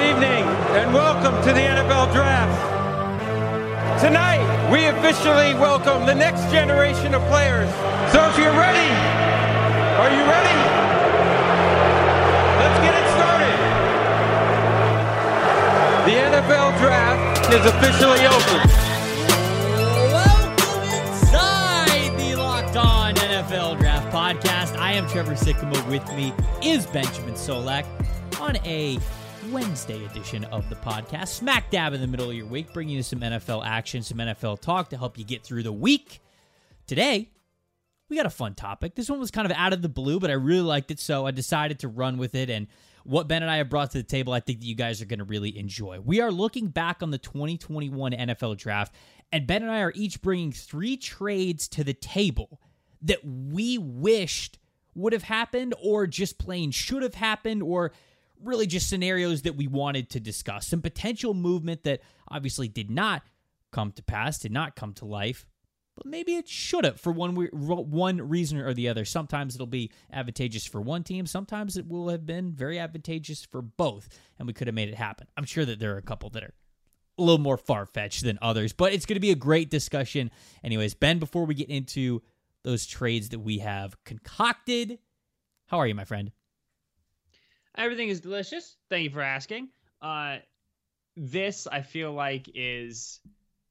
Good evening and welcome to the NFL Draft. Tonight, we officially welcome the next generation of players. So if you're ready, are you ready? Let's get it started. The NFL Draft is officially open. Welcome inside the Locked On NFL Draft Podcast. I am Trevor Sikkema. With me is Benjamin Solak on a Wednesday edition of the podcast, smack dab in the middle of your week, bringing you some NFL action, some NFL talk to help you get through the week. Today, we got a fun topic. This one was kind of out of the blue, but I really liked it, so I decided to run with it. And what Ben and I have brought to the table, I think that you guys are going to really enjoy. We are looking back on the 2021 NFL draft, and Ben and I are each bringing three trades to the table that we wished would have happened, or just plain should have happened, or really just scenarios that we wanted to discuss. Some potential movement that obviously did not come to pass, did not come to life, but maybe it should have for one one reason or the other. Sometimes it'll be advantageous for one team, sometimes it will have been very advantageous for both, and we could have made it happen. I'm sure that there are a couple that are a little more far fetched than others, but it's going to be a great discussion. Anyways, Ben, before we get into those trades that we have concocted, how are you, my friend? Everything is delicious. Thank you for asking. Uh, this I feel like is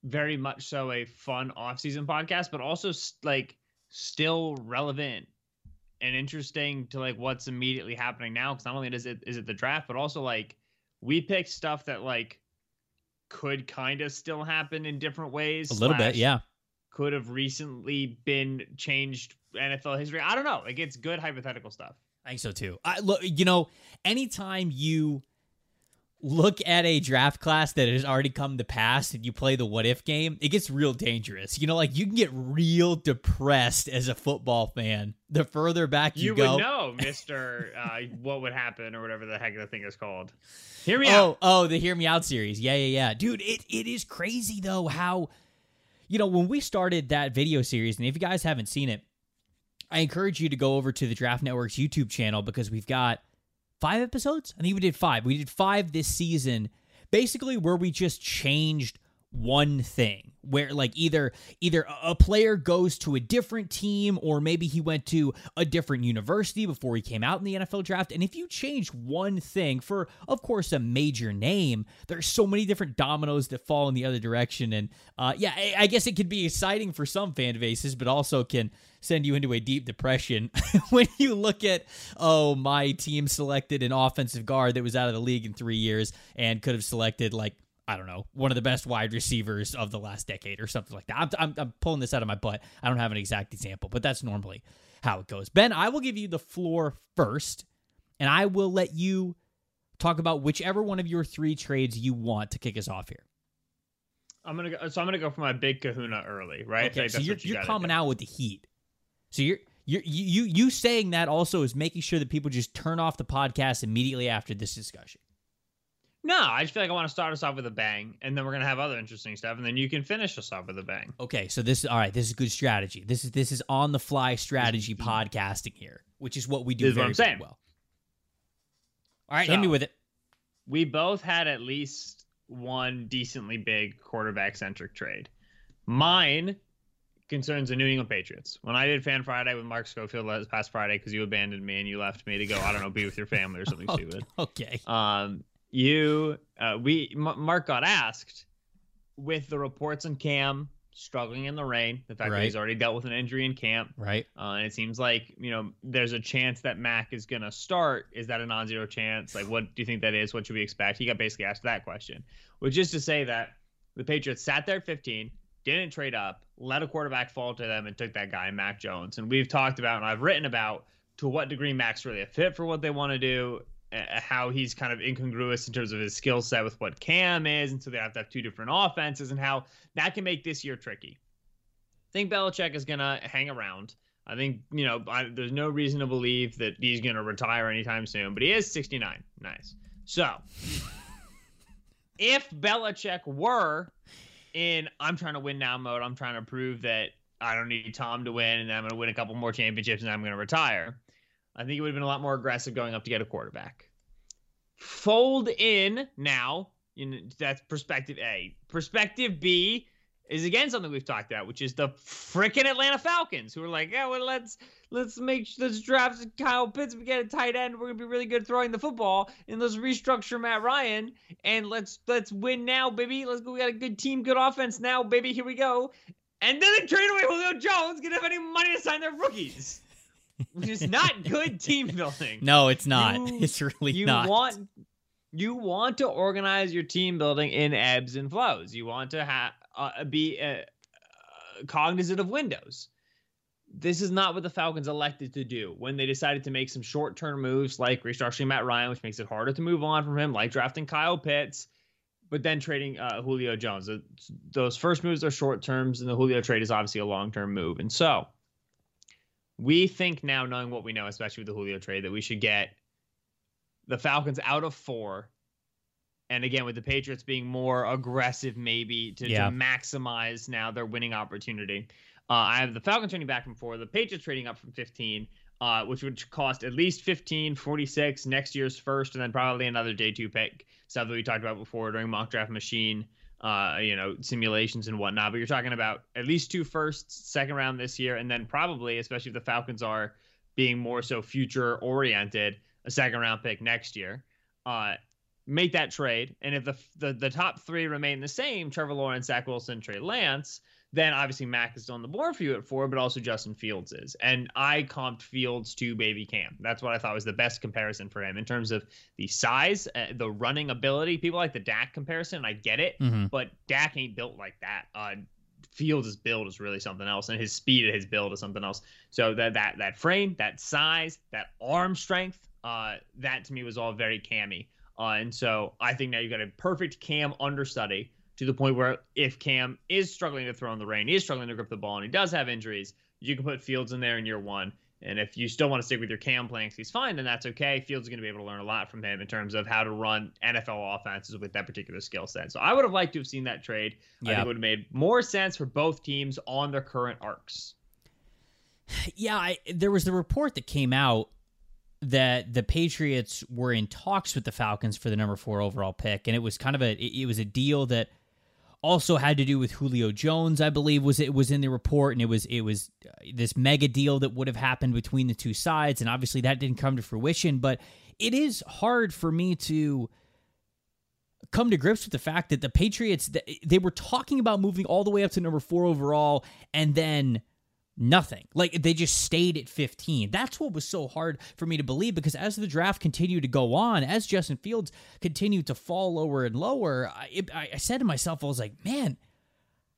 very much so a fun off-season podcast, but also like still relevant and interesting to like what's immediately happening now. Because not only is it is it the draft, but also like we picked stuff that like could kind of still happen in different ways. A little bit, yeah. Could have recently been changed NFL history. I don't know. Like it's good hypothetical stuff. I think so too. I look, you know, anytime you look at a draft class that has already come to pass and you play the what if game, it gets real dangerous. You know, like you can get real depressed as a football fan the further back you, you go. You would know, Mister, uh, what would happen or whatever the heck the thing is called. Hear me oh, out. Oh, the Hear Me Out series. Yeah, yeah, yeah, dude. It it is crazy though how, you know, when we started that video series, and if you guys haven't seen it, I encourage you to go over to the Draft Network's YouTube channel because we've got five episodes. I think we did five. We did five this season, basically where we just changed one thing where like either either a player goes to a different team or maybe he went to a different university before he came out in the NFL draft. And if you change one thing for of course a major name there's so many different dominoes that fall in the other direction. And uh, yeah I, I guess it could be exciting for some fan bases but also can send you into a deep depression when you look at oh my team selected an offensive guard that was out of the league in 3 years and could have selected like I don't know, one of the best wide receivers of the last decade or something like that. I'm, I'm, I'm, pulling this out of my butt. I don't have an exact example, but that's normally how it goes. Ben, I will give you the floor first, and I will let you talk about whichever one of your three trades you want to kick us off here. I'm gonna go. So I'm gonna go for my big Kahuna early, right? Okay, so you're, you are coming do. out with the heat. So you're you're you you saying that also is making sure that people just turn off the podcast immediately after this discussion. No, I just feel like I want to start us off with a bang, and then we're gonna have other interesting stuff, and then you can finish us off with a bang. Okay, so this is all right. This is good strategy. This is this is on the fly strategy podcasting here, which is what we do this very, very well. All right, so, hit me with it. We both had at least one decently big quarterback centric trade. Mine concerns the New England Patriots. When I did Fan Friday with Mark Schofield last past Friday because you abandoned me and you left me to go, I don't know, be with your family or something stupid. Okay. Um, you uh, we M- Mark got asked with the reports on Cam struggling in the rain, the fact right. that he's already dealt with an injury in camp, right? Uh, and it seems like you know there's a chance that Mac is gonna start. Is that a non-zero chance? Like, what do you think that is? What should we expect? He got basically asked that question, which is to say that the Patriots sat there at 15, didn't trade up, let a quarterback fall to them, and took that guy, Mac Jones. And we've talked about and I've written about to what degree Mac's really a fit for what they want to do Uh, how he's kind of incongruous in terms of his skill set with what Cam is, and so they have to have two different offenses, and how that can make this year tricky. I think Belichick is gonna hang around. I think you know I, there's no reason to believe that he's gonna retire anytime soon, but he is 69. Nice. So if Belichick were in I'm trying to win now mode, I'm trying to prove that I don't need Tom to win, and I'm going to win a couple more championships, and I'm going to retire. I think it would have been a lot more aggressive going up to get a quarterback. fold in now. That's perspective A. Perspective B is again something we've talked about, which is the freaking Atlanta Falcons, who are like, yeah, well, let's let's make let's draft Kyle Pitts, we get a tight end, we're gonna be really good throwing the football, and let's restructure Matt Ryan, and let's let's win now, baby. Let's go. We got a good team, good offense now, baby. Here we go. And then they trade away Julio Jones, gonna have any money to sign their rookies. Which is not good team building. No, it's not. You- it's really you not. want you want to organize your team building in ebbs and flows. You want to have uh, be uh, uh, cognizant of windows. This is not what the Falcons elected to do when they decided to make some short-term moves like restructuring Matt Ryan, which makes it harder to move on from him, like drafting Kyle Pitts, but then trading uh, Julio Jones. Those first moves are short terms, and the Julio trade is obviously a long-term move. And so, we think now, knowing what we know, especially with the Julio trade, that we should get the Falcons out of four. And again, with the Patriots being more aggressive, maybe to, Yeah. to maximize now their winning opportunity. Uh, I have the Falcons trading back from four, the Patriots trading up from 15, uh, which would cost at least 15, 46 next year's first, and then probably another day two pick. Stuff that we talked about before during mock draft machine, uh, you know, simulations and whatnot. But you're talking about at least two firsts, second round this year, and then probably, especially if the Falcons are being more so future oriented, a second round pick next year. Uh, make that trade, and if the, the the top three remain the same, Trevor Lawrence, Zach Wilson, Trey Lance, then obviously Mac is still on the board for you at four, but also Justin Fields is. And I comped Fields to Baby Cam. That's what I thought was the best comparison for him in terms of the size, uh, the running ability. People like the Dak comparison, and I get it, Mhm. but Dak ain't built like that. Uh, Fields' build is really something else, and his speed at his build is something else. So that that that frame, that size, that arm strength, uh, that to me was all very cammy. Uh, and so I think now you've got a perfect Cam understudy to the point where if Cam is struggling to throw in the rain, he is struggling to grip the ball, and he does have injuries, you can put Fields in there in year one. And if you still want to stick with your Cam playing, 'cause he's fine, then that's okay. Fields is going to be able to learn a lot from him in terms of how to run NFL offenses with that particular skill set. So I would have liked to have seen that trade. I Yeah. think it would have made more sense for both teams on their current arcs. Yeah, I, there was the report that came out that the Patriots were in talks with the Falcons for the number four overall pick, and it was kind of a it was a deal that also had to do with Julio Jones, I believe was it was in the report, and it was it was uh, this mega deal that would have happened between the two sides, and obviously that didn't come to fruition. But it is hard for me to come to grips with the fact that the Patriots th- they were talking about moving all the way up to number four overall, and then nothing. Like they just stayed at 15. That's what was so hard for me to believe because as the draft continued to go on, as Justin Fields continued to fall lower and lower, I, it, I said to myself, I was like, man,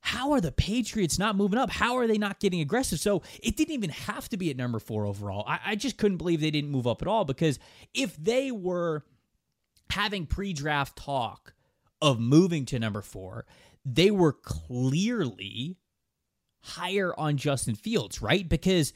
how are the Patriots not moving up? How are they not getting aggressive? So it didn't even have to be at number four overall. I, I just couldn't believe they didn't move up at all because if they were having pre draft talk of moving to number four, they were clearly higher on Justin Fields, right? Because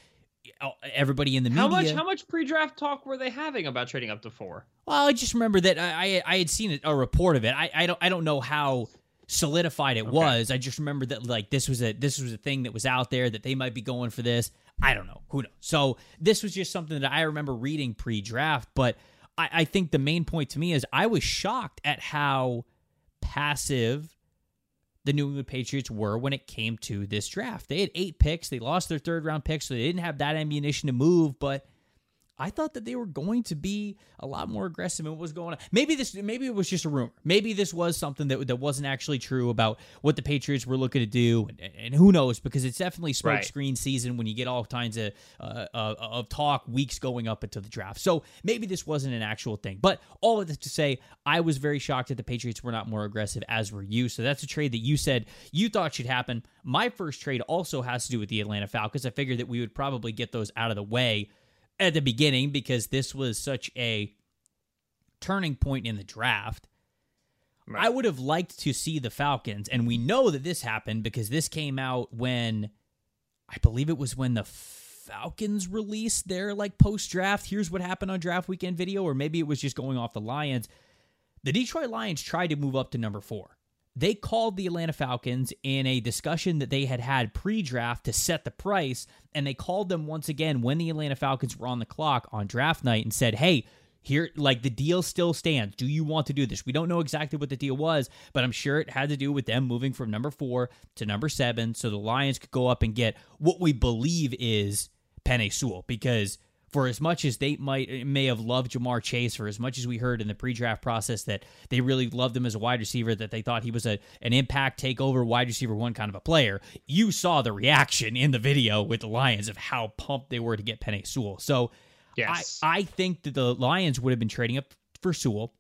uh, everybody in the media. How much? How much pre-draft talk were they having about trading up to four? Well, I just remember that I I, I had seen a report of it. I, I don't I don't know how solidified it was. I just remember that like this was a this was a thing that was out there that they might be going for this. I don't know. Who knows? So this was just something that I remember reading pre-draft, but I, I think the main point to me is I was shocked at how passive the New England Patriots were when it came to this draft. They had eight picks. They lost their third round pick, so they didn't have that ammunition to move, but I thought that they were going to be a lot more aggressive in what was going on. Maybe this, maybe it was just a rumor. Maybe this was something that that wasn't actually true about what the Patriots were looking to do, and, and who knows? Because it's definitely smoke Right. screen season when you get all kinds of uh, uh, of talk weeks going up into the draft. So maybe this wasn't an actual thing. But all of this to say, I was very shocked that the Patriots were not more aggressive, as were you. So that's a trade that you said you thought should happen. My first trade also has to do with the Atlanta Falcons. I figured that we would probably get those out of the way at the beginning because this was such a turning point in the draft. Right. I would have liked to see the Falcons, and we know that this happened because this came out when I believe it was when the Falcons released their like post draft. Here's what happened on draft weekend video, or maybe it was just going off the Lions. The Detroit Lions tried to move up to number four. They called the Atlanta Falcons in a discussion that they had had pre draft to set the price, and they called them once again when the Atlanta Falcons were on the clock on draft night and said, Hey, here like the deal still stands. Do you want to do this? We don't know exactly what the deal was, but I'm sure it had to do with them moving from number 4 to number 7 so the Lions could go up and get what we believe is Penei Sewell because for as much as they might eh, may have loved Ja'Marr Chase, for as much as we heard in the pre-draft process that they really loved him as a wide receiver, that they thought he was a an impact takeover wide receiver one kind of a player, you saw the reaction in the video with the Lions of how pumped they were to get Penei Sewell. So Yes. I, I think that the Lions would have been trading up for Sewell.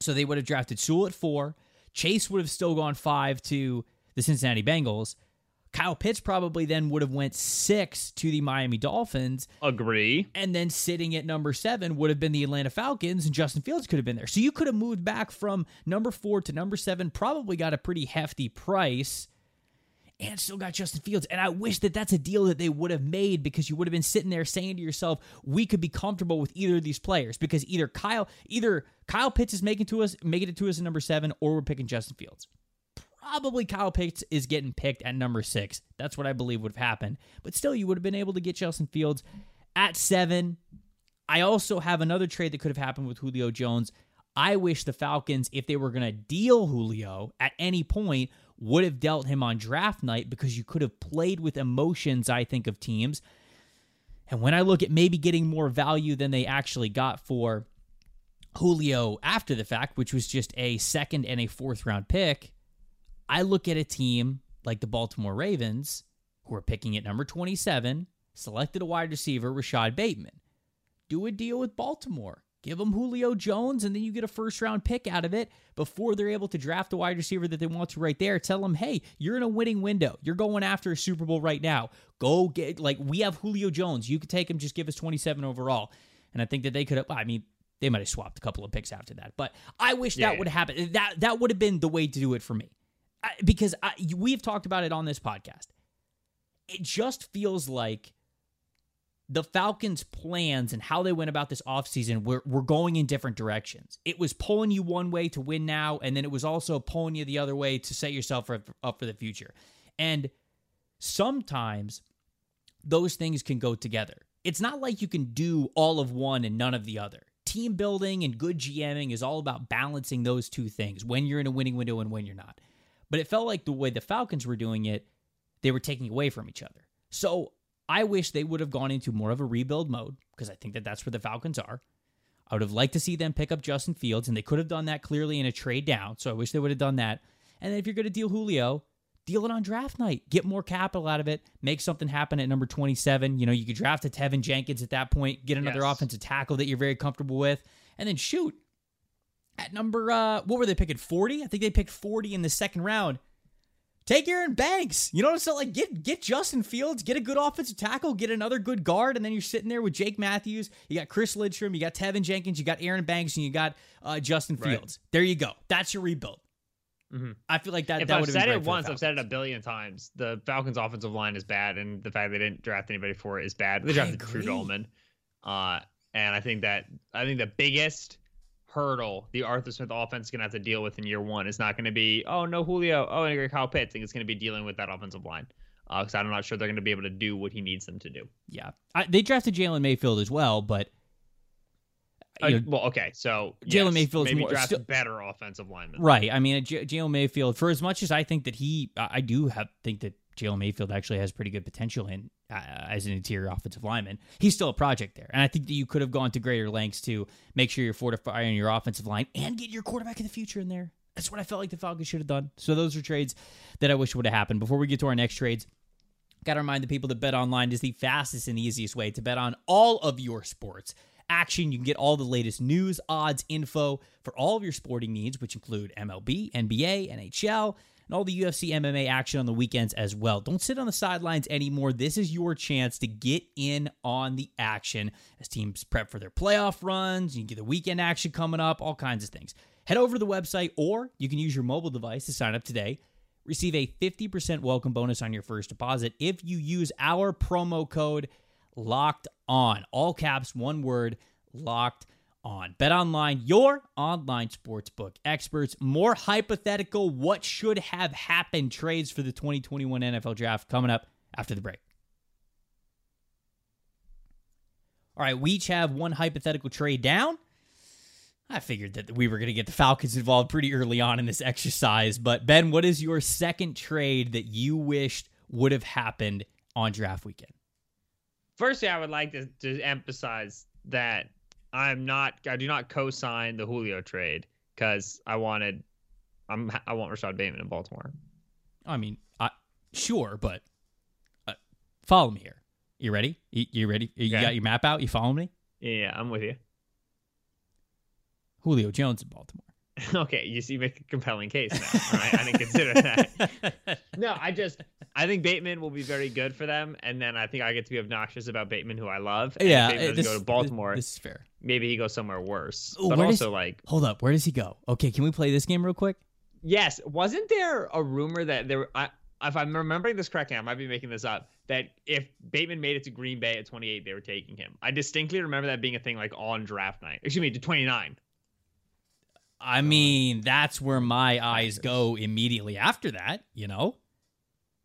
So they would have drafted Sewell at four. Chase would have still gone five to the Cincinnati Bengals. Kyle Pitts probably then would have went six to the Miami Dolphins. Agree. And then sitting at number seven would have been the Atlanta Falcons, and Justin Fields could have been there. So you could have moved back from number four to number seven, probably got a pretty hefty price, and still got Justin Fields. And I wish that that's a deal that they would have made because you would have been sitting there saying to yourself, we could be comfortable with either of these players because either Kyle, either Kyle Pitts is making to us, making it to us at number seven, or we're picking Justin Fields probably Kyle Pitts is getting picked at number six. That's what I believe would have happened. But still, you would have been able to get Justin Fields at seven. I also have another trade that could have happened with Julio Jones. I wish the Falcons, if they were going to deal Julio at any point, would have dealt him on draft night because you could have played with emotions, I think, of teams. And when I look at maybe getting more value than they actually got for Julio after the fact, which was just a second and a fourth round pick, I look at a team like the Baltimore Ravens, who are picking at number 27, selected a wide receiver, Rashod Bateman. Do a deal with Baltimore. Give them Julio Jones, and then you get a first round pick out of it before they're able to draft a wide receiver that they want to right there. Tell them, hey, you're in a winning window. You're going after a Super Bowl right now. Go get, like, we have Julio Jones. You could take him, just give us 27 overall. And I think that they could have, I mean, they might have swapped a couple of picks after that, but I wish Yeah, that would have happened. That, that would have been the way to do it for me. I, because I, we've talked about it on this podcast. It just feels like the Falcons' plans and how they went about this offseason were, were going in different directions. It was pulling you one way to win now, and then it was also pulling you the other way to set yourself up, up for the future. And sometimes those things can go together. It's not like you can do all of one and none of the other. Team building and good GMing is all about balancing those two things when you're in a winning window and when you're not. But it felt like the way the Falcons were doing it, they were taking away from each other. So I wish they would have gone into more of a rebuild mode because I think that that's where the Falcons are. I would have liked to see them pick up Justin Fields, and they could have done that clearly in a trade down. So I wish they would have done that. And then if you're going to deal Julio, deal it on draft night. Get more capital out of it. Make something happen at number 27. You know, you could draft a Teven Jenkins at that point, get another Yes. offensive tackle that you're very comfortable with, and then shoot. At number, uh, what were they picking? 40? I think they picked 40 in the second round. Take Aaron Banks. You know what I'm saying? Like, get get Justin Fields, get a good offensive tackle, get another good guard, and then you're sitting there with Jake Matthews. You got Chris Lindstrom, you got Teven Jenkins, you got Aaron Banks, and you got uh, Justin Right. Fields. There you go. That's your rebuild. Mhm. I feel like that. if that I've would have said been it great for the once, I've said it a billion times. The Falcons' offensive line is bad, and the fact they didn't draft anybody for it is bad. They drafted Drew. Dalman, uh, and I think that I think the biggest hurdle the Arthur Smith offense is going to have to deal with in year one It's not going to be oh no Julio, oh and Kyle Pitts. I think it's going to be dealing with that offensive line because I'm not sure they're going to be able to do what he needs them to do. Yeah, I, they drafted Jalen Mayfield as well, but Uh, know, well, okay, so Jalen yes, Mayfield's maybe more- draft still- better offensive lineman, Right. I mean, J- Jalen Mayfield. For as much as I think that he, I I do have think that Jalen Mayfield actually has pretty good potential in uh, as an interior offensive lineman. He's still a project there, and I think that you could have gone to greater lengths to make sure you're fortifying your offensive line and get your quarterback of the future in there. That's what I felt like the Falcons should have done. So those are trades that I wish would have happened. Before we get to our next trades, Got to remind the people that Bet Online is the fastest and easiest way to bet on all of your sports. Action, you can get all the latest news, odds, info for all of your sporting needs, which include MLB, NBA, NHL, and all the UFC MMA action on the weekends as well. Don't sit on the sidelines anymore. This is your chance to get in on the action as teams prep for their playoff runs. You can get the weekend action coming up, all kinds of things. Head over to the website or you can use your mobile device to sign up today. Receive a 50% welcome bonus on your first deposit if you use our promo code locked on. All caps, one word, locked on. Bet online, your online sportsbook experts. More hypothetical, what should have happened trades for the 2021 NFL draft coming up after the break. All right, we each have one hypothetical trade down. I figured that we were going to get the Falcons involved pretty early on in this exercise. But Ben, what is your second trade that you wished would have happened on draft weekend? Firstly, I would like to, to emphasize that I'm not, I do not co-sign the Julio trade because I wanted, I'm, I want Rashod Bateman in Baltimore. I mean, I, sure, but uh, follow me here. You ready? You, you ready? You Okay. got your map out? You follow me? Yeah, I'm with you. Julio Jones in Baltimore. okay, you see, you make a compelling case now. Right, I didn't consider that. No, I just, I think Bateman will be very good for them, and then I think I get to be obnoxious about Bateman, who I love. And yeah, uh, this, go to Baltimore. This, is fair. maybe he goes somewhere worse. Ooh, but where does- also, like, Hold up, where does he go? Okay, can we play this game real quick? yes, wasn't there a rumor that there? I, if I'm remembering this correctly, I might be making this up. That if Bateman made it to Green Bay at 28, they were taking him. I distinctly remember that being a thing, like on draft night. Excuse me, to 29. I mean, that's where my eyes go immediately after that. You know,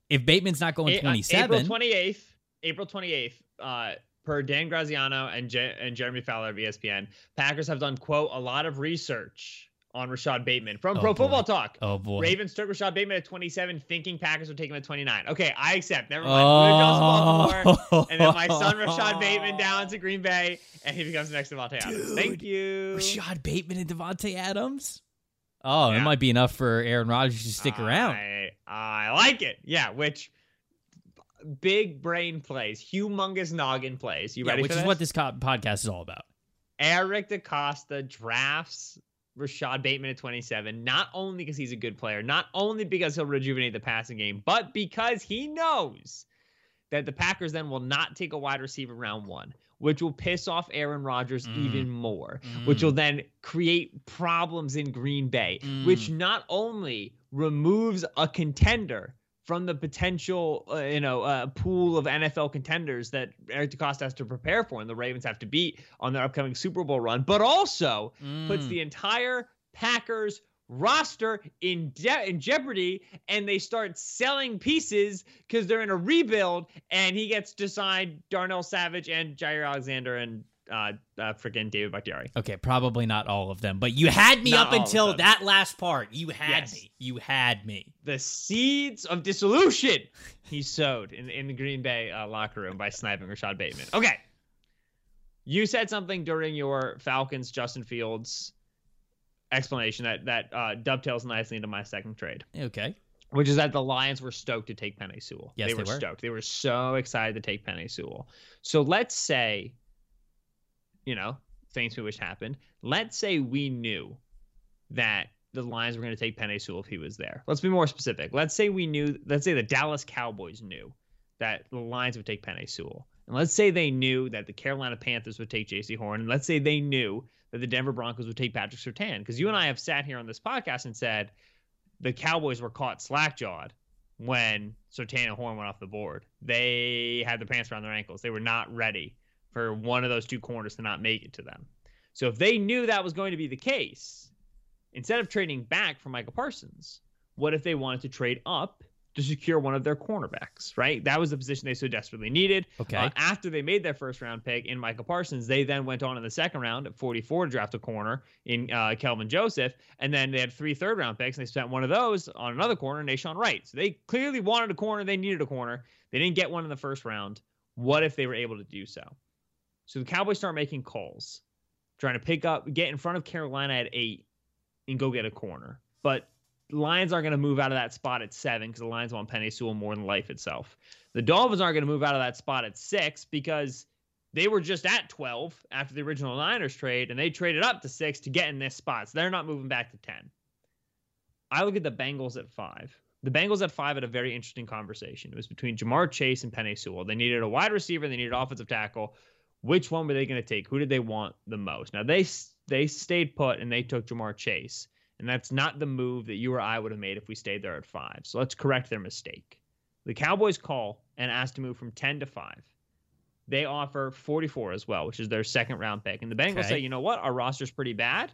if Bateman's not going A- uh, twenty seven, April 28th. April 28th. Uh, per Dan Graziano and Je- and Jeremy Fowler of ESPN, Packers have done quote a lot of research on Rashod Bateman from Oh, Pro boy. Football Talk. oh boy, Ravens took Rashod Bateman at 27, thinking Packers would take him at 29. Okay, I accept. Never mind. Baltimore, oh, and then my son Rashod Bateman down to Green Bay, and he becomes the next Davante Adams. Thank you. Rashod Bateman and Davante Adams. Oh, it might be enough for Aaron Rodgers to stick around. I, I like it. Yeah, which big brain plays, humongous noggin plays. You Yeah, ready which is this? what this co- podcast is all about. Eric DeCosta drafts Rashod Bateman at 27, not only because he's a good player, not only because he'll rejuvenate the passing game, but because he knows that the Packers then will not take a wide receiver round one, which will piss off Aaron Rodgers Mm. even more, which will then create problems in Green Bay, which not only removes a contender from the potential, uh, you know, uh, pool of NFL contenders that Eric DeCosta has to prepare for and the Ravens have to beat on their upcoming Super Bowl run, but also puts Mm. the entire Packers roster in de- in jeopardy and they start selling pieces because they're in a rebuild and he gets to sign Darnell Savage and Jaire Alexander and uh, uh freaking David Bakhtiari. Okay, probably not all of them, but you had me Not up until that last part. You had Yes. me. You had me. The seeds of dissolution he sowed in, in the Green Bay uh, locker room by sniping Rashod Bateman. Okay. You said something during your Falcons Justin Fields explanation that that uh, dovetails nicely into my second trade. Okay. which is that the Lions were stoked to take Penei Sewell. Yes, they, they were, were. stoked. They were so excited to take Penei Sewell. So let's say, you know, things we wish happened. Let's say we knew that the Lions were going to take Penei Sewell if he was there. Let's be more specific. Let's say we knew. Let's say the Dallas Cowboys knew that the Lions would take Penei Sewell. And let's say they knew that the Carolina Panthers would take Jaycee Horn. And let's say they knew that the Denver Broncos would take Patrick Surtain. Because you and I have sat here on this podcast and said the Cowboys were caught slack-jawed when Surtain and Horn went off the board. They had their pants around their ankles. They were not ready for one of those two corners to not make it to them. So if they knew that was going to be the case, instead of trading back for Micah Parsons, what if they wanted to trade up to secure one of their cornerbacks, right? That was the position they so desperately needed. Okay. Uh, after they made their first round pick in Micah Parsons, they then went on in the second round at 44 to draft a corner in uh, Kelvin Joseph. And then they had three third round picks, and they spent one of those on another corner, Nahshon Wright. So they clearly wanted a corner. They needed a corner. They didn't get one in the first round. What if they were able to do so? So the Cowboys start making calls, trying to pick up, get in front of Carolina at eight, and go get a corner. But Lions aren't going to move out of that spot at seven because the Lions want Penei Sewell more than life itself. The Dolphins aren't going to move out of that spot at six because they were just at 12 after the original Niners trade, and they traded up to six to get in this spot. So they're not moving back to 10. I look at the Bengals at five. The Bengals at five had a very interesting conversation. It was between Ja'Marr Chase and Penei Sewell. They needed a wide receiver, they needed offensive tackle. Which one were they going to take? Who did they want the most? Now they they stayed put and they took Ja'Marr Chase, and that's not the move that you or I would have made if we stayed there at five. So let's correct their mistake. The Cowboys call and ask to move from ten to five. They offer 44 as well, which is their second round pick. And the Bengals Okay. say, you know what? Our roster's pretty bad.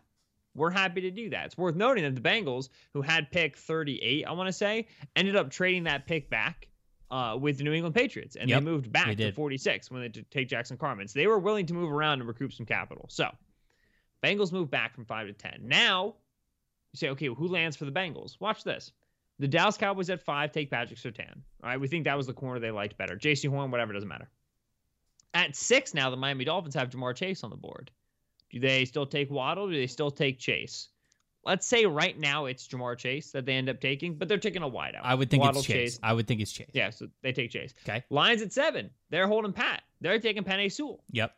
We're happy to do that. It's worth noting that the Bengals, who had pick 38, I want to say, ended up trading that pick back uh, with the New England Patriots. And Yep, they moved back they to 46 when they t- take Jackson Carman. So they were willing to move around and recoup some capital. So Bengals move back from five to 10. Now, you say, okay, well, who lands for the Bengals? Watch this. The Dallas Cowboys at five take Patrick Surtain. All right, we think that was the corner they liked better. Jaycee Horn, whatever, doesn't matter. At six now, the Miami Dolphins have Ja'Marr Chase on the board. Do they still take Waddle? do they still take Chase? Let's say right now it's Ja'Marr Chase that they end up taking, but they're taking a wideout. I would think Waddle, it's Chase. I would think it's Chase. Yeah, so they take Chase. Okay. Lions at seven. They're holding Pat. They're taking Penei Sewell. Yep.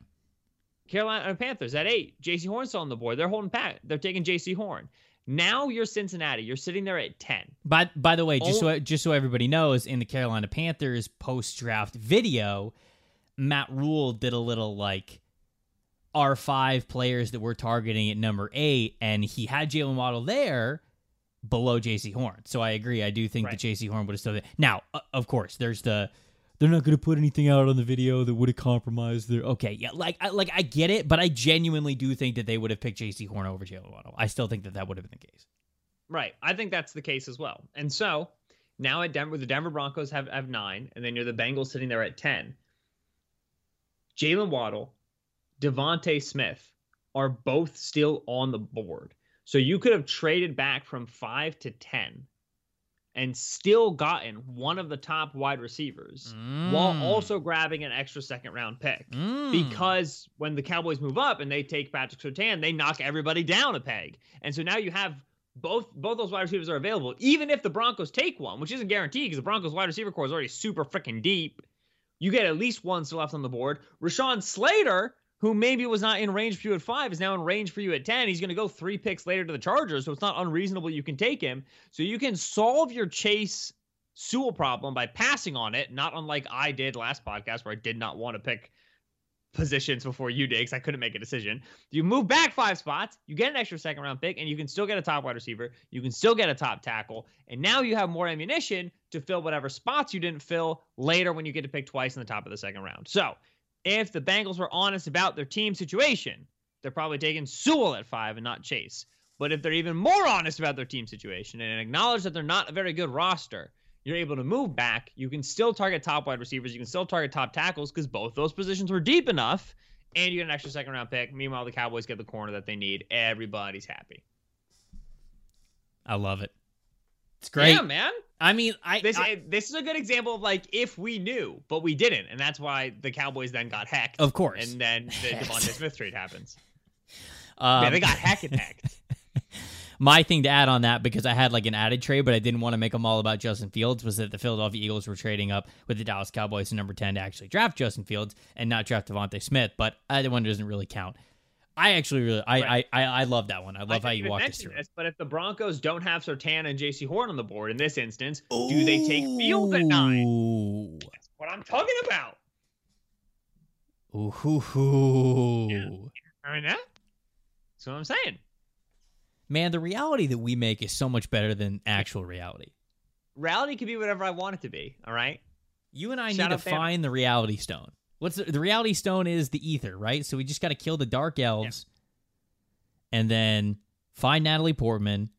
Carolina Panthers at eight. Jaycee Horn's on the board. They're holding Pat. They're taking Jaycee Horn. Now you're Cincinnati. You're sitting there at ten. By by the way, just Oh. so just so everybody knows, in the Carolina Panthers post draft video, Matt Rhule did a little like our five players that we're targeting at number eight, and he had Jaylen Waddle there below Jaycee Horn. So I agree. I do think Right. that Jaycee Horn would have still been. Now, uh, of course, there's the they're not going to put anything out on the video that would have compromised their. Okay, yeah, like I, like I get it, but I genuinely do think that they would have picked Jaycee Horn over Jaylen Waddle. I still think that that would have been the case. Right. I think that's the case as well. And so now at Denver, the Denver Broncos have, have nine, and then you're the Bengals sitting there at 10. Jalen Waddle, DeVonta Smith are both still on the board. So you could have traded back from five to 10 and still gotten one of the top wide receivers while Mm. also grabbing an extra second round pick. Mm. Because when the Cowboys move up and they take Patrick Surtain, they knock everybody down a peg. And so now you have both both those wide receivers are available, even if the Broncos take one, which isn't guaranteed because the Broncos wide receiver core is already super freaking deep. You get at least one still left on the board. Rashawn Slater, who maybe was not in range for you at five, is now in range for you at 10. He's going to go three picks later to the Chargers, so it's not unreasonable you can take him. So you can solve your Chase Sewell problem by passing on it, not unlike I did last podcast where I did not want to pick positions before you did because I couldn't make a decision. You move back five spots, you get an extra second round pick, and you can still get a top wide receiver. You can still get a top tackle. And now you have more ammunition to fill whatever spots you didn't fill later when you get to pick twice in the top of the second round. So if the Bengals were honest about their team situation, they're probably taking Sewell at five and not Chase. But if they're even more honest about their team situation and acknowledge that they're not a very good roster, you're able to move back. You can still target top wide receivers. You can still target top tackles because both those positions were deep enough. And you get an extra second round pick. Meanwhile, the Cowboys get the corner that they need. Everybody's happy. I love it. It's great. Yeah, man. I mean, I, This I- this is a good example of like if we knew, but we didn't, and that's why the Cowboys then got hecked. Of course. And then the DeVonta Smith trade happens. um, yeah, they got heck and hecked. my thing to add on that because I had like an added trade, but I didn't want to make them all about Justin Fields. Was that the Philadelphia Eagles were trading up with the Dallas Cowboys to number ten to actually draft Justin Fields and not draft DeVonta Smith? But either one doesn't really count. I actually really, I, Right. I, I, I love that one. I love I how you walked us through. this, but if the Broncos don't have Surtain and Jaycee Horn on the board in this instance, do they take Fields at nine? That's what I'm talking about. Ooh, hoo, hoo. I mean, that, that's what I'm saying. Man, the reality that we make is so much better than actual reality. Reality can be whatever I want it to be. All right. You and I Shout need to Thanos. find the reality stone. What's the, the reality stone is the ether, right? So we just got to kill the dark elves and then find Natalie Portman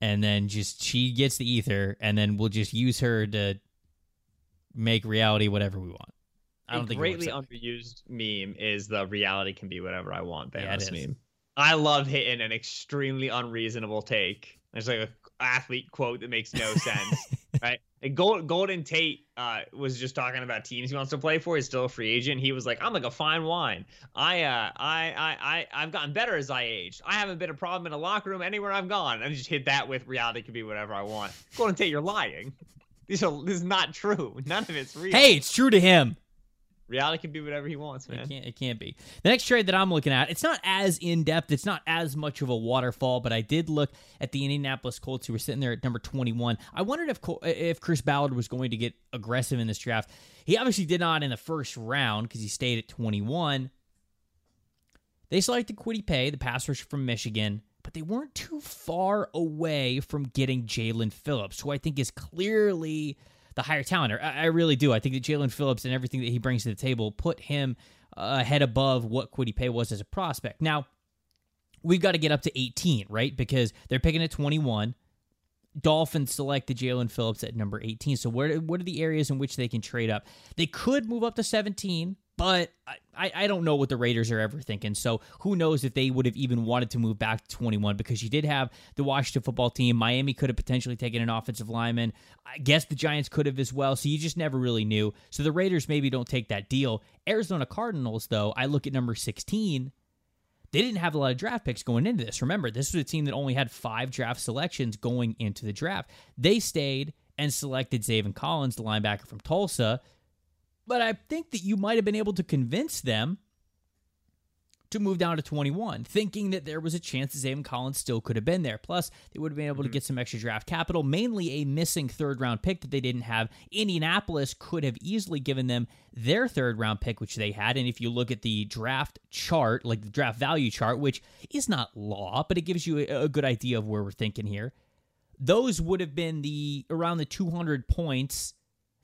and then just she gets the ether and then we'll just use her to make reality whatever we want. I don't a think greatly it works that way. underused meme is the reality can be whatever I want Yeah, Thanos meme. I love hitting an extremely unreasonable take. There's like a athlete quote that makes no sense, right? Gold, Golden Tate uh, was just talking about teams he wants to play for. He's still a free agent. He was like, "I'm like a fine wine. I, uh, I, I, I, I've gotten better as I aged. I haven't been a problem in a locker room anywhere I've gone." And just hit that with reality can be whatever I want. Golden Tate, you're lying. These are this is not true. None of it's real. Hey, it's true to him. Reality can be whatever he wants, man. It can't. It can't be. The next trade that I'm looking at, it's not as in depth. It's not as much of a waterfall. But I did look at the Indianapolis Colts, who were sitting there at number 21. I wondered if if Chris Ballard was going to get aggressive in this draft. He obviously did not in the first round because he stayed at 21. They selected Kwity Paye, the pass rusher from Michigan, but they weren't too far away from getting Jaelan Phillips, who I think is clearly the higher talent. I, I really do. I think that Jaelan Phillips and everything that he brings to the table put him uh, ahead above what Kwity Paye was as a prospect. Now, we've got to get up to 18, right? Because they're picking at 21. Dolphins selected Jaelan Phillips at number 18. So where what are the areas in which they can trade up? They could move up to 17, but I, I don't know what the Raiders are ever thinking. So who knows if they would have even wanted to move back to 21 because you did have the Washington football team. Miami could have potentially taken an offensive lineman. I guess the Giants could have as well. So you just never really knew. So the Raiders maybe don't take that deal. Arizona Cardinals, though, I look at number 16. They didn't have a lot of draft picks going into this. Remember, this was a team that only had five draft selections going into the draft. They stayed and selected Zaven Collins, the linebacker from Tulsa but I think that you might have been able to convince them to move down to 21, thinking that there was a chance that Zaven Collins still could have been there. Plus, they would have been able to hmm. get some extra draft capital, mainly a missing third round pick that they didn't have. Indianapolis could have easily given them their third round pick, which they had. And if you look at the draft chart, like the draft value chart, which is not law, but it gives you a, a good idea of where we're thinking here, those would have been the around the 200 points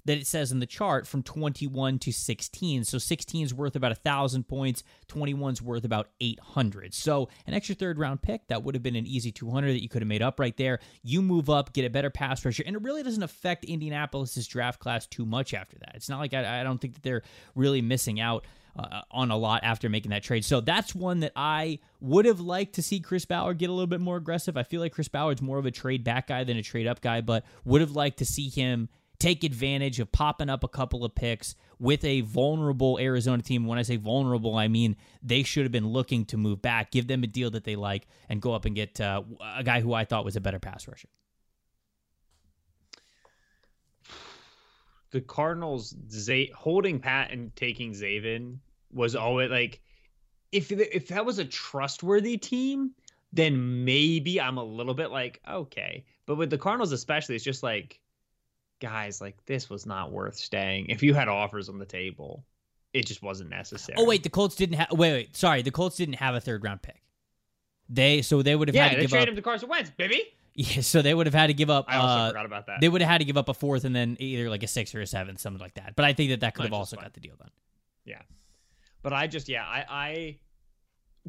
that it says in the chart from 21 to 16. So 16 is worth about 1,000 points, 21 is worth about 800. So an extra third round pick, that would have been an easy 200 that you could have made up right there. You move up, get a better pass rusher, and it really doesn't affect Indianapolis's draft class too much after that. It's not like I, I don't think that they're really missing out. Uh, on a lot after making that trade. So that's one that I would have liked to see Chris Ballard get a little bit more aggressive. I feel like Chris Ballard's more of a trade back guy than a trade up guy, but would have liked to see him take advantage of popping up a couple of picks with a vulnerable Arizona team. When I say vulnerable, I mean they should have been looking to move back, give them a deal that they like, and go up and get uh, a guy who I thought was a better pass rusher. The Cardinals holding Pat and taking Zaven was always like if if that was a trustworthy team, then maybe I'm a little bit like okay. But with the Cardinals especially, it's just like guys, like this was not worth staying. If you had offers on the table, it just wasn't necessary. Oh wait, the Colts didn't have. Wait, wait, sorry, the Colts didn't have a third round pick. They so they would have yeah, had to they give traded up. him to Carson Wentz, baby. Yeah, so they would have had to give up. I also uh, forgot about that. They would have had to give up a fourth and then either like a six or a seven, something like that. But I think that that could have also got the deal done. Yeah, but I just yeah I I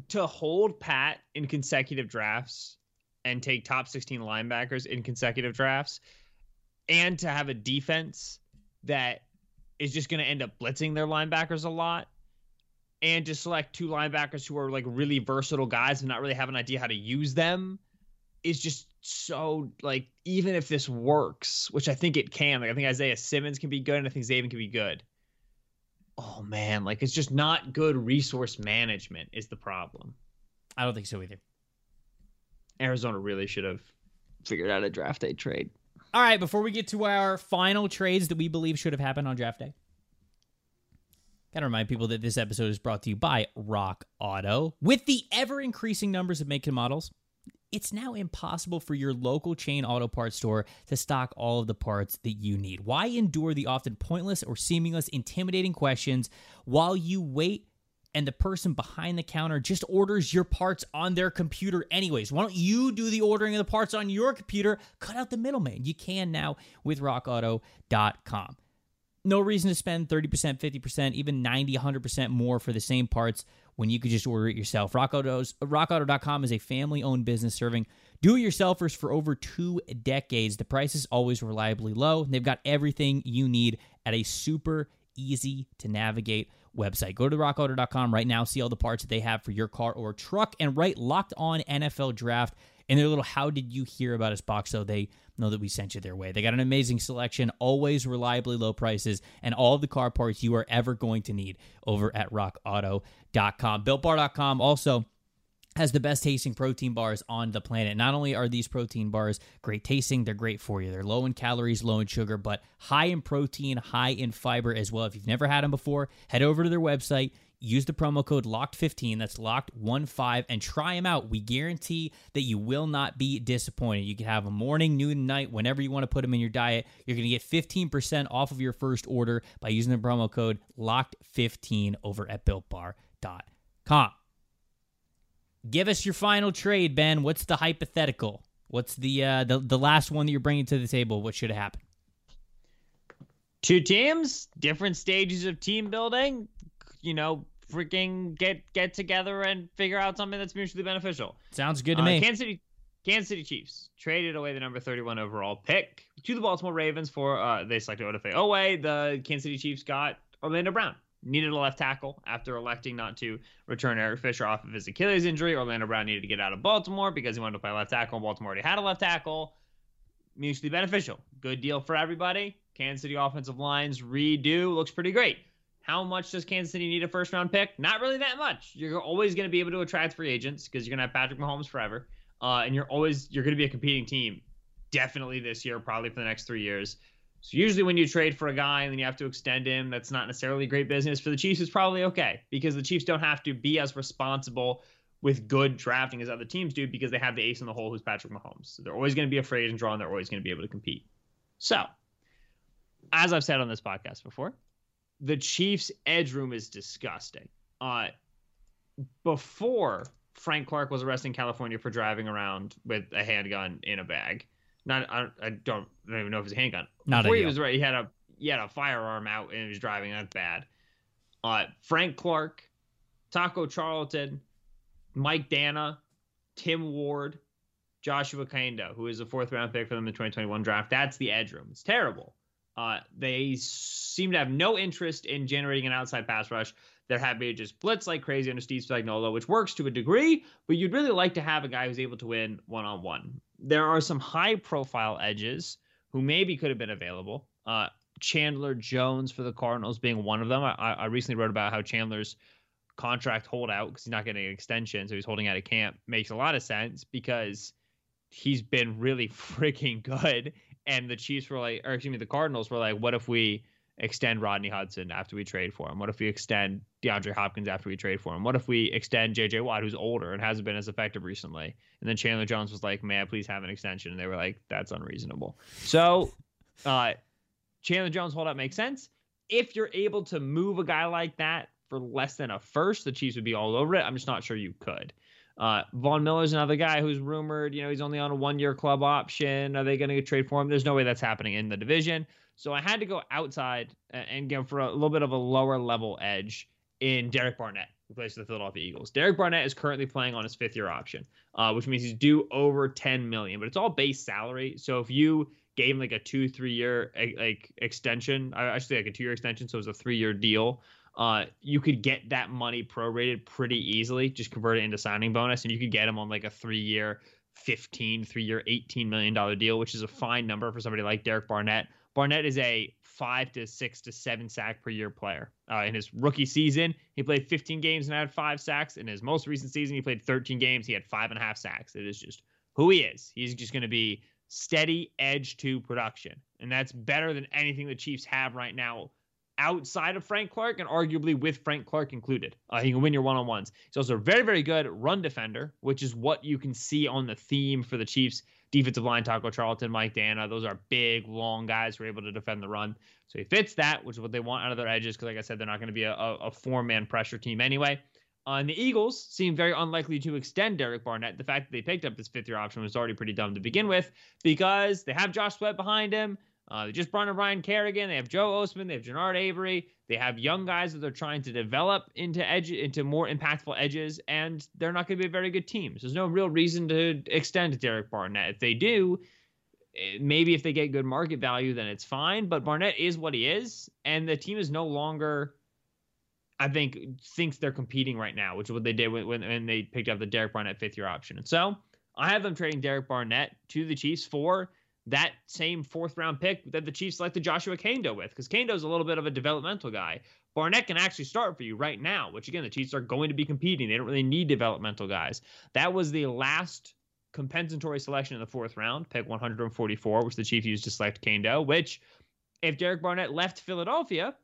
to hold Pat in consecutive drafts and take top 16 linebackers in consecutive drafts and to have a defense that is just going to end up blitzing their linebackers a lot and to select two linebackers who are like really versatile guys and not really have an idea how to use them is just so like even if this works, which I think it can, like I think Isaiah Simmons can be good and I think Zaven can be good. Oh man, like it's just not good resource management is the problem. I don't think so either. Arizona really should have figured out a draft day trade. All right, before we get to our final trades that we believe should have happened on draft day, Gotta remind people that this episode is brought to you by Rock Auto. With the ever increasing numbers of make and models, it's now impossible for your local chain auto parts store to stock all of the parts that you need. Why endure the often pointless or seamless intimidating questions while you wait and the person behind the counter just orders your parts on their computer anyways. Why don't you do the ordering of the parts on your computer? Cut out the middleman. You can now with rockauto.com. No reason to spend 30%, 50%, even 90, 100% more for the same parts when you could just order it yourself. RockAuto's, rockauto.com is a family owned business serving do it yourselfers for over two decades. The price is always reliably low. They've got everything you need at a super easy to navigate website. Go to rockauto.com right now, see all the parts that they have for your car or truck, and write locked on NFL draft in their little how did you hear about us box so they know that we sent you their way. They got an amazing selection, always reliably low prices, and all the car parts you are ever going to need over at rockauto.com. BuiltBar.com also has the best tasting protein bars on the planet. Not only are these protein bars great tasting, they're great for you. They're low in calories, low in sugar, but high in protein, high in fiber as well. If you've never had them before, head over to their website. Use the promo code LOCKED15, that's LOCKED15, and try them out. We guarantee that you will not be disappointed. You can have a morning, noon, night, whenever you want to put them in your diet. You're going to get 15% off of your first order by using the promo code LOCKED15 over at BuiltBar.com. Give us your final trade, Ben. What's the hypothetical? What's the uh, the the last one that you're bringing to the table? What should happen? Two teams, different stages of team building. You know, freaking get get together and figure out something that's mutually beneficial. Sounds good to uh, me. Kansas City, Kansas City Chiefs traded away the number 31 overall pick to the Baltimore Ravens for uh, they selected Odafe Oweh. The Kansas City Chiefs got Orlando Brown needed a left tackle after electing not to return Eric Fisher off of his Achilles injury. Orlando Brown needed to get out of Baltimore because he wanted to play left tackle. Baltimore already had a left tackle. Mutually beneficial. Good deal for everybody. Kansas City offensive lines redo looks pretty great. How much does Kansas City need a first round pick? Not really that much. You're always going to be able to attract free agents because you're going to have Patrick Mahomes forever, uh, and you're always you're going to be a competing team. Definitely this year, probably for the next three years. So usually when you trade for a guy and then you have to extend him, that's not necessarily great business. For the Chiefs, it's probably okay because the Chiefs don't have to be as responsible with good drafting as other teams do because they have the ace in the hole who's Patrick Mahomes. So they're always going to be afraid and drawn. they're always going to be able to compete. So, as I've said on this podcast before, the Chiefs' edge room is disgusting. Uh, before Frank Clark was arrested in California for driving around with a handgun in a bag, not I, I don't I don't even know if it's a handgun. Not Before he was right, he had a he had a firearm out and he was driving. That's bad. Uh, Frank Clark, Taco Charlton, Mike Danna, Tim Ward, Joshua Kaindoh, who is a fourth round pick for them in the 2021 draft. That's the edge room. It's terrible. Uh, they seem to have no interest in generating an outside pass rush. They're happy to just blitz like crazy under Steve Spagnuolo, which works to a degree, but you'd really like to have a guy who's able to win one on one. There are some high profile edges who maybe could have been available. Uh, Chandler Jones for the Cardinals being one of them. I, I recently wrote about how Chandler's contract holdout because he's not getting an extension, so he's holding out of camp. Makes a lot of sense because he's been really freaking good. And the Chiefs were like, or excuse me, the Cardinals were like, what if we extend Rodney Hudson after we trade for him? What if we extend DeAndre Hopkins after we trade for him? What if we extend JJ Watt, who's older and hasn't been as effective recently? And then Chandler Jones was like, may I please have an extension? And they were like, that's unreasonable. So, uh, Chandler Jones holdout makes sense. If you're able to move a guy like that for less than a first, the Chiefs would be all over it. I'm just not sure you could. Uh, Von Miller's another guy who's rumored, you know, he's only on a one year club option. Are they going to trade for him? There's no way that's happening in the division. So I had to go outside and go for a little bit of a lower level edge in Derek Barnett, who plays for the Philadelphia Eagles. Derek Barnett is currently playing on his fifth year option, uh, which means he's due over 10 million, but it's all base salary. So if you gave him like a two, three year like extension, I should say like a two year extension, so it was a three year deal uh, you could get that money prorated pretty easily, just convert it into signing bonus, and you could get him on like a three year, 15, three year, $18 million deal, which is a fine number for somebody like Derek Barnett. Barnett is a five to six to seven sack per year player. Uh, in his rookie season, he played 15 games and had five sacks. In his most recent season, he played 13 games. He had five and a half sacks. It is just who he is. He's just going to be steady edge to production. And that's better than anything the Chiefs have right now outside of Frank Clark and arguably with Frank Clark included. Uh, he can win your one on ones. He's also a very, very good run defender, which is what you can see on the theme for the Chiefs defensive line. Taco Charlton, Mike Danna, those are big, long guys who are able to defend the run. So he fits that, which is what they want out of their edges. Because, like I said, they're not going to be a, a, a four man pressure team anyway. Uh, and the Eagles seem very unlikely to extend Derek Barnett. The fact that they picked up this fifth year option was already pretty dumb to begin with because they have Josh Sweat behind him. Uh, they just brought in Ryan Kerrigan. They have Joe Ostman. They have Genard Avery. They have young guys that they're trying to develop into edge into more impactful edges, and they're not going to be a very good team. So there's no real reason to extend Derek Barnett. If they do, maybe if they get good market value, then it's fine. But Barnett is what he is, and the team is no longer. I think thinks they're competing right now, which is what they did when, when they picked up the Derek Barnett fifth year option. And so I have them trading Derek Barnett to the Chiefs for that same fourth round pick that the Chiefs selected Joshua Kaindoh with, because Kaindoh's a little bit of a developmental guy. Barnett can actually start for you right now, which again, the Chiefs are going to be competing. They don't really need developmental guys. That was the last compensatory selection in the fourth round, pick 144, which the Chiefs used to select Kaindoh, which if Derek Barnett left Philadelphia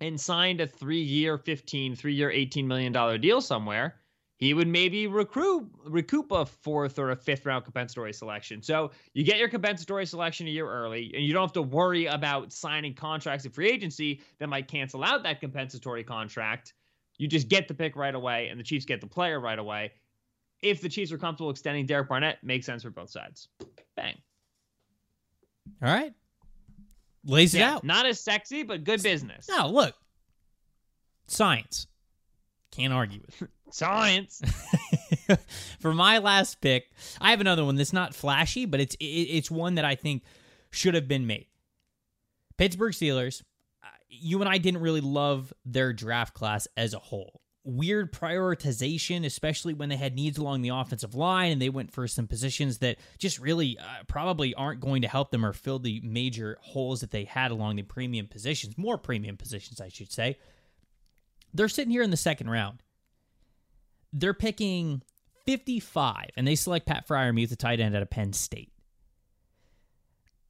and signed a three year, 15, three year, $18 million deal somewhere, he would maybe recruit recoup a fourth or a fifth round compensatory selection. So you get your compensatory selection a year early, and you don't have to worry about signing contracts in free agency that might cancel out that compensatory contract. You just get the pick right away, and the Chiefs get the player right away. If the Chiefs are comfortable extending Derek Barnett, makes sense for both sides. Bang. All right. Lays yeah, it out. Not as sexy, but good business. No, look. Science. Can't argue with. Science. For my last pick, I have another one that's not flashy, but it's it, it's one that I think should have been made. Pittsburgh Steelers. you and I didn't really love their draft class as a whole. Weird prioritization, especially when they had needs along the offensive line and they went for some positions that just really uh, probably aren't going to help them or fill the major holes that they had along the premium positions, more premium positions, I should say. They're sitting here in the second round. They're picking 55, and they select Pat Freiermuth, the tight end out of Penn State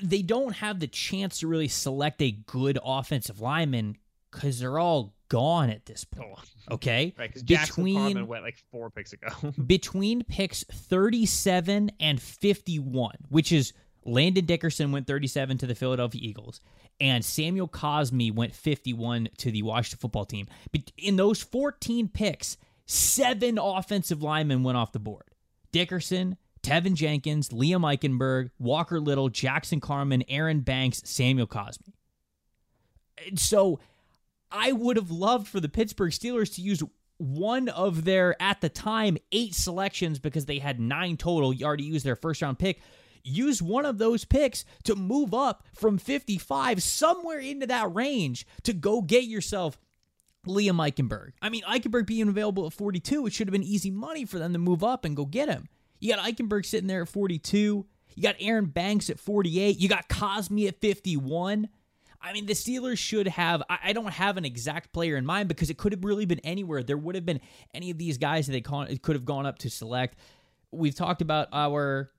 they don't have the chance to really select a good offensive lineman because they're all gone at this point. Oh. Okay, right? Because between went like four picks ago. between picks thirty-seven and fifty-one, which is Landon Dickerson went thirty-seven to the Philadelphia Eagles, and Samuel Cosmi went fifty-one to the Washington Football Team. But in those fourteen picks, seven offensive linemen went off the board. Dickerson, Teven Jenkins, Liam Eichenberg, Walker Little, Jackson Carman, Aaron Banks, Samuel Cosmi. So I would have loved for the Pittsburgh Steelers to use one of their, at the time, eight selections because they had nine total. You already used their first round pick. Use one of those picks to move up from 55 somewhere into that range to go get yourself Liam Eichenberg. I mean, Eichenberg being available at 42, it should have been easy money for them to move up and go get him. You got Eichenberg sitting there at 42. You got Aaron Banks at 48. You got Cosmi at 51. I mean, the Steelers should have. I don't have an exact player in mind because it could have really been anywhere. There would have been any of these guys that they could have gone up to select. We've talked about our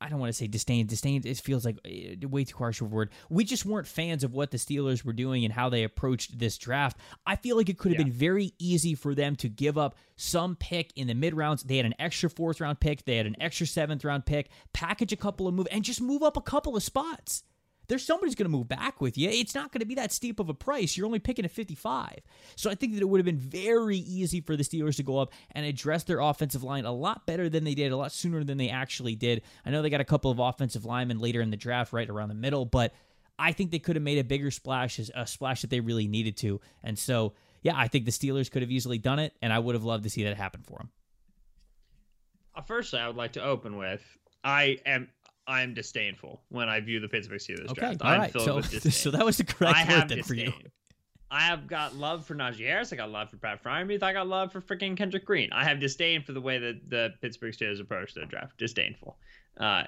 I don't want to say disdain. Disdain it feels like eh, way too harsh of a word. We just weren't fans of what the Steelers were doing and how they approached this draft. I feel like it could have yeah. been very easy for them to give up some pick in the mid rounds. They had an extra fourth round pick, they had an extra seventh round pick, package a couple of move and just move up a couple of spots there's somebody's going to move back with you. It's not going to be that steep of a price. You're only picking at 55. So I think that it would have been very easy for the Steelers to go up and address their offensive line a lot better than they did, a lot sooner than they actually did. I know they got a couple of offensive linemen later in the draft, right around the middle, but I think they could have made a bigger splash, a splash that they really needed to. And so, yeah, I think the Steelers could have easily done it, and I would have loved to see that happen for them. Firstly, I would like to open with I am I'm disdainful when I view the Pittsburgh Steelers okay, draft. All I'm right. filled so, with disdain. So that was the correct I word then for you. I have got love for Najee Harris. I got love for Pat Freiermuth. I got love for freaking Kendrick Green. I have disdain for the way that the Pittsburgh Steelers approach their draft. Disdainful. Uh,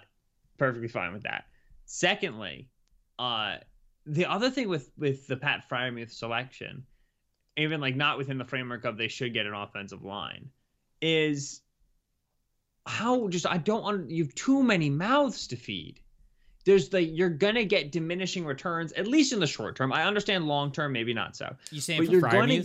perfectly fine with that. Secondly, uh, the other thing with with the Pat Freiermuth selection, even like not within the framework of they should get an offensive line, is how just I don't want you have too many mouths to feed. There's the you're gonna get diminishing returns at least in the short term. I understand long term, maybe not so. You saying but you're gonna,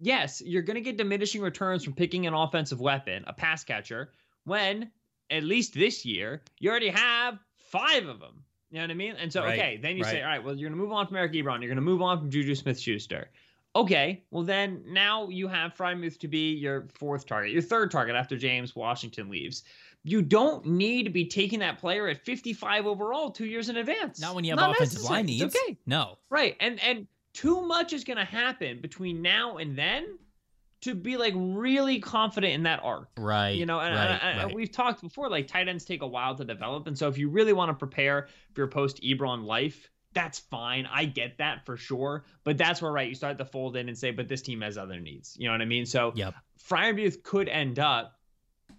Yes, you're gonna get diminishing returns from picking an offensive weapon, a pass catcher, when at least this year you already have five of them. You know what I mean? And so right, okay, then you right. say, all right, well you're gonna move on from Eric Ebron, you're gonna move on from Juju Smith Schuster. Okay, well then now you have Freiermuth to be your fourth target, your third target after James Washington leaves. You don't need to be taking that player at 55 overall two years in advance. Not when you have Not offensive necessary. line needs. It's okay. No. Right. And and too much is going to happen between now and then to be like really confident in that arc. Right. You know, and, right, right. we've talked before, like tight ends take a while to develop. And so if you really want to prepare for your post Ebron life, that's fine. I get that for sure. But that's where, right, you start to fold in and say, but this team has other needs. You know what I mean? So yep. Freiermuth could end up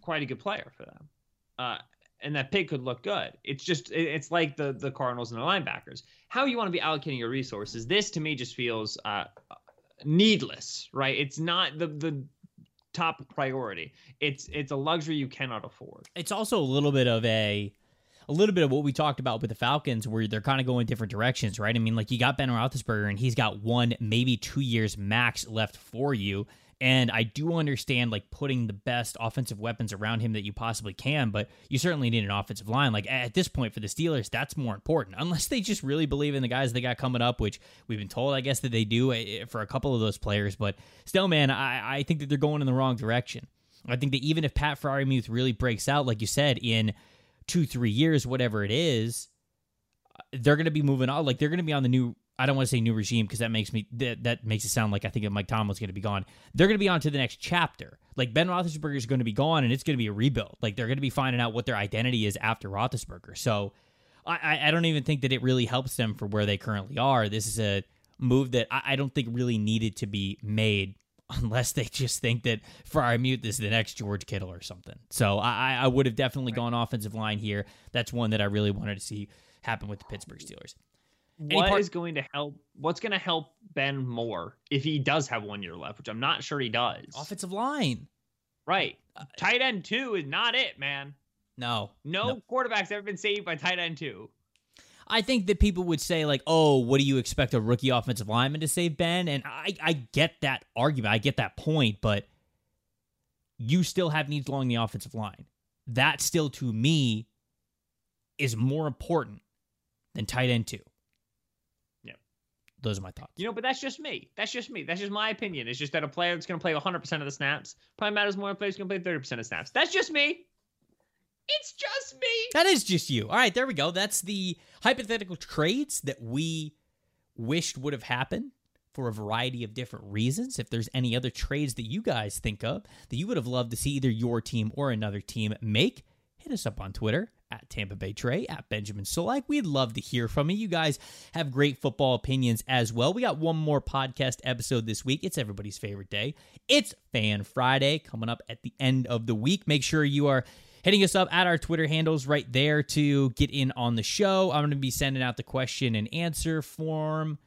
quite a good player for them. Uh, and that pick could look good. It's just it's like the the Cardinals and the linebackers. How you want to be allocating your resources. This to me just feels uh, needless, right? It's not the the top priority. It's it's a luxury you cannot afford. It's also a little bit of a a little bit of what we talked about with the Falcons, where they're kind of going different directions, right? I mean, like you got Ben Roethlisberger, and he's got one, maybe two years max left for you. And I do understand like putting the best offensive weapons around him that you possibly can, but you certainly need an offensive line. Like at this point for the Steelers, that's more important. Unless they just really believe in the guys they got coming up, which we've been told, I guess, that they do eh, eh, for a couple of those players. But still, man, I, I think that they're going in the wrong direction. I think that even if Pat Freiermuth really breaks out, like you said, in two, three years, whatever it is, uh, they're going to be moving on. Like they're going to be on the new. I don't want to say new regime because that makes me that, that makes it sound like I think Mike Tomlin's going to be gone. They're going to be on to the next chapter. Like Ben Roethlisberger is going to be gone, and it's going to be a rebuild. Like they're going to be finding out what their identity is after Roethlisberger. So I, I don't even think that it really helps them for where they currently are. This is a move that I, I don't think really needed to be made unless they just think that Freiermuth is the next George Kittle or something. So I, I would have definitely right. gone offensive line here. That's one that I really wanted to see happen with the Pittsburgh Steelers. Any what part- is going to help? What's going to help Ben more if he does have one year left, which I'm not sure he does? Offensive line, right? Uh, tight end two is not it, man. No, no, no quarterback's ever been saved by tight end two. I think that people would say like, "Oh, what do you expect a rookie offensive lineman to save Ben?" And I I get that argument. I get that point, but you still have needs along the offensive line. That still to me is more important than tight end 2. Yeah. Those are my thoughts. You know, but that's just me. That's just me. That's just my opinion. It's just that a player that's going to play 100% of the snaps probably matters more than a player who's going to play 30% of snaps. That's just me. It's just me. That is just you. All right, there we go. That's the hypothetical trades that we wished would have happened for a variety of different reasons. If there's any other trades that you guys think of that you would have loved to see either your team or another team make, hit us up on Twitter at Tampa Bay Trey, at Benjamin Solak. We'd love to hear from you. You guys have great football opinions as well. We got one more podcast episode this week. It's everybody's favorite day. It's Fan Friday coming up at the end of the week. Make sure you are hitting us up at our Twitter handles right there to get in on the show. I'm going to be sending out the question and answer form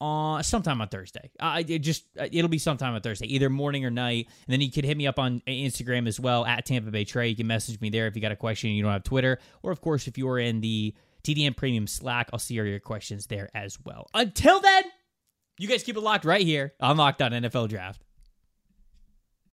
on sometime on Thursday. I it just uh, it'll be sometime on Thursday, either morning or night. And then you could hit me up on Instagram as well at Tampa Bay Trey. You can message me there if you got a question and you don't have Twitter, or of course if you are in the TDN Premium Slack, I'll see all your questions there as well. Until then, you guys keep it locked right here on Locked On NFL Draft.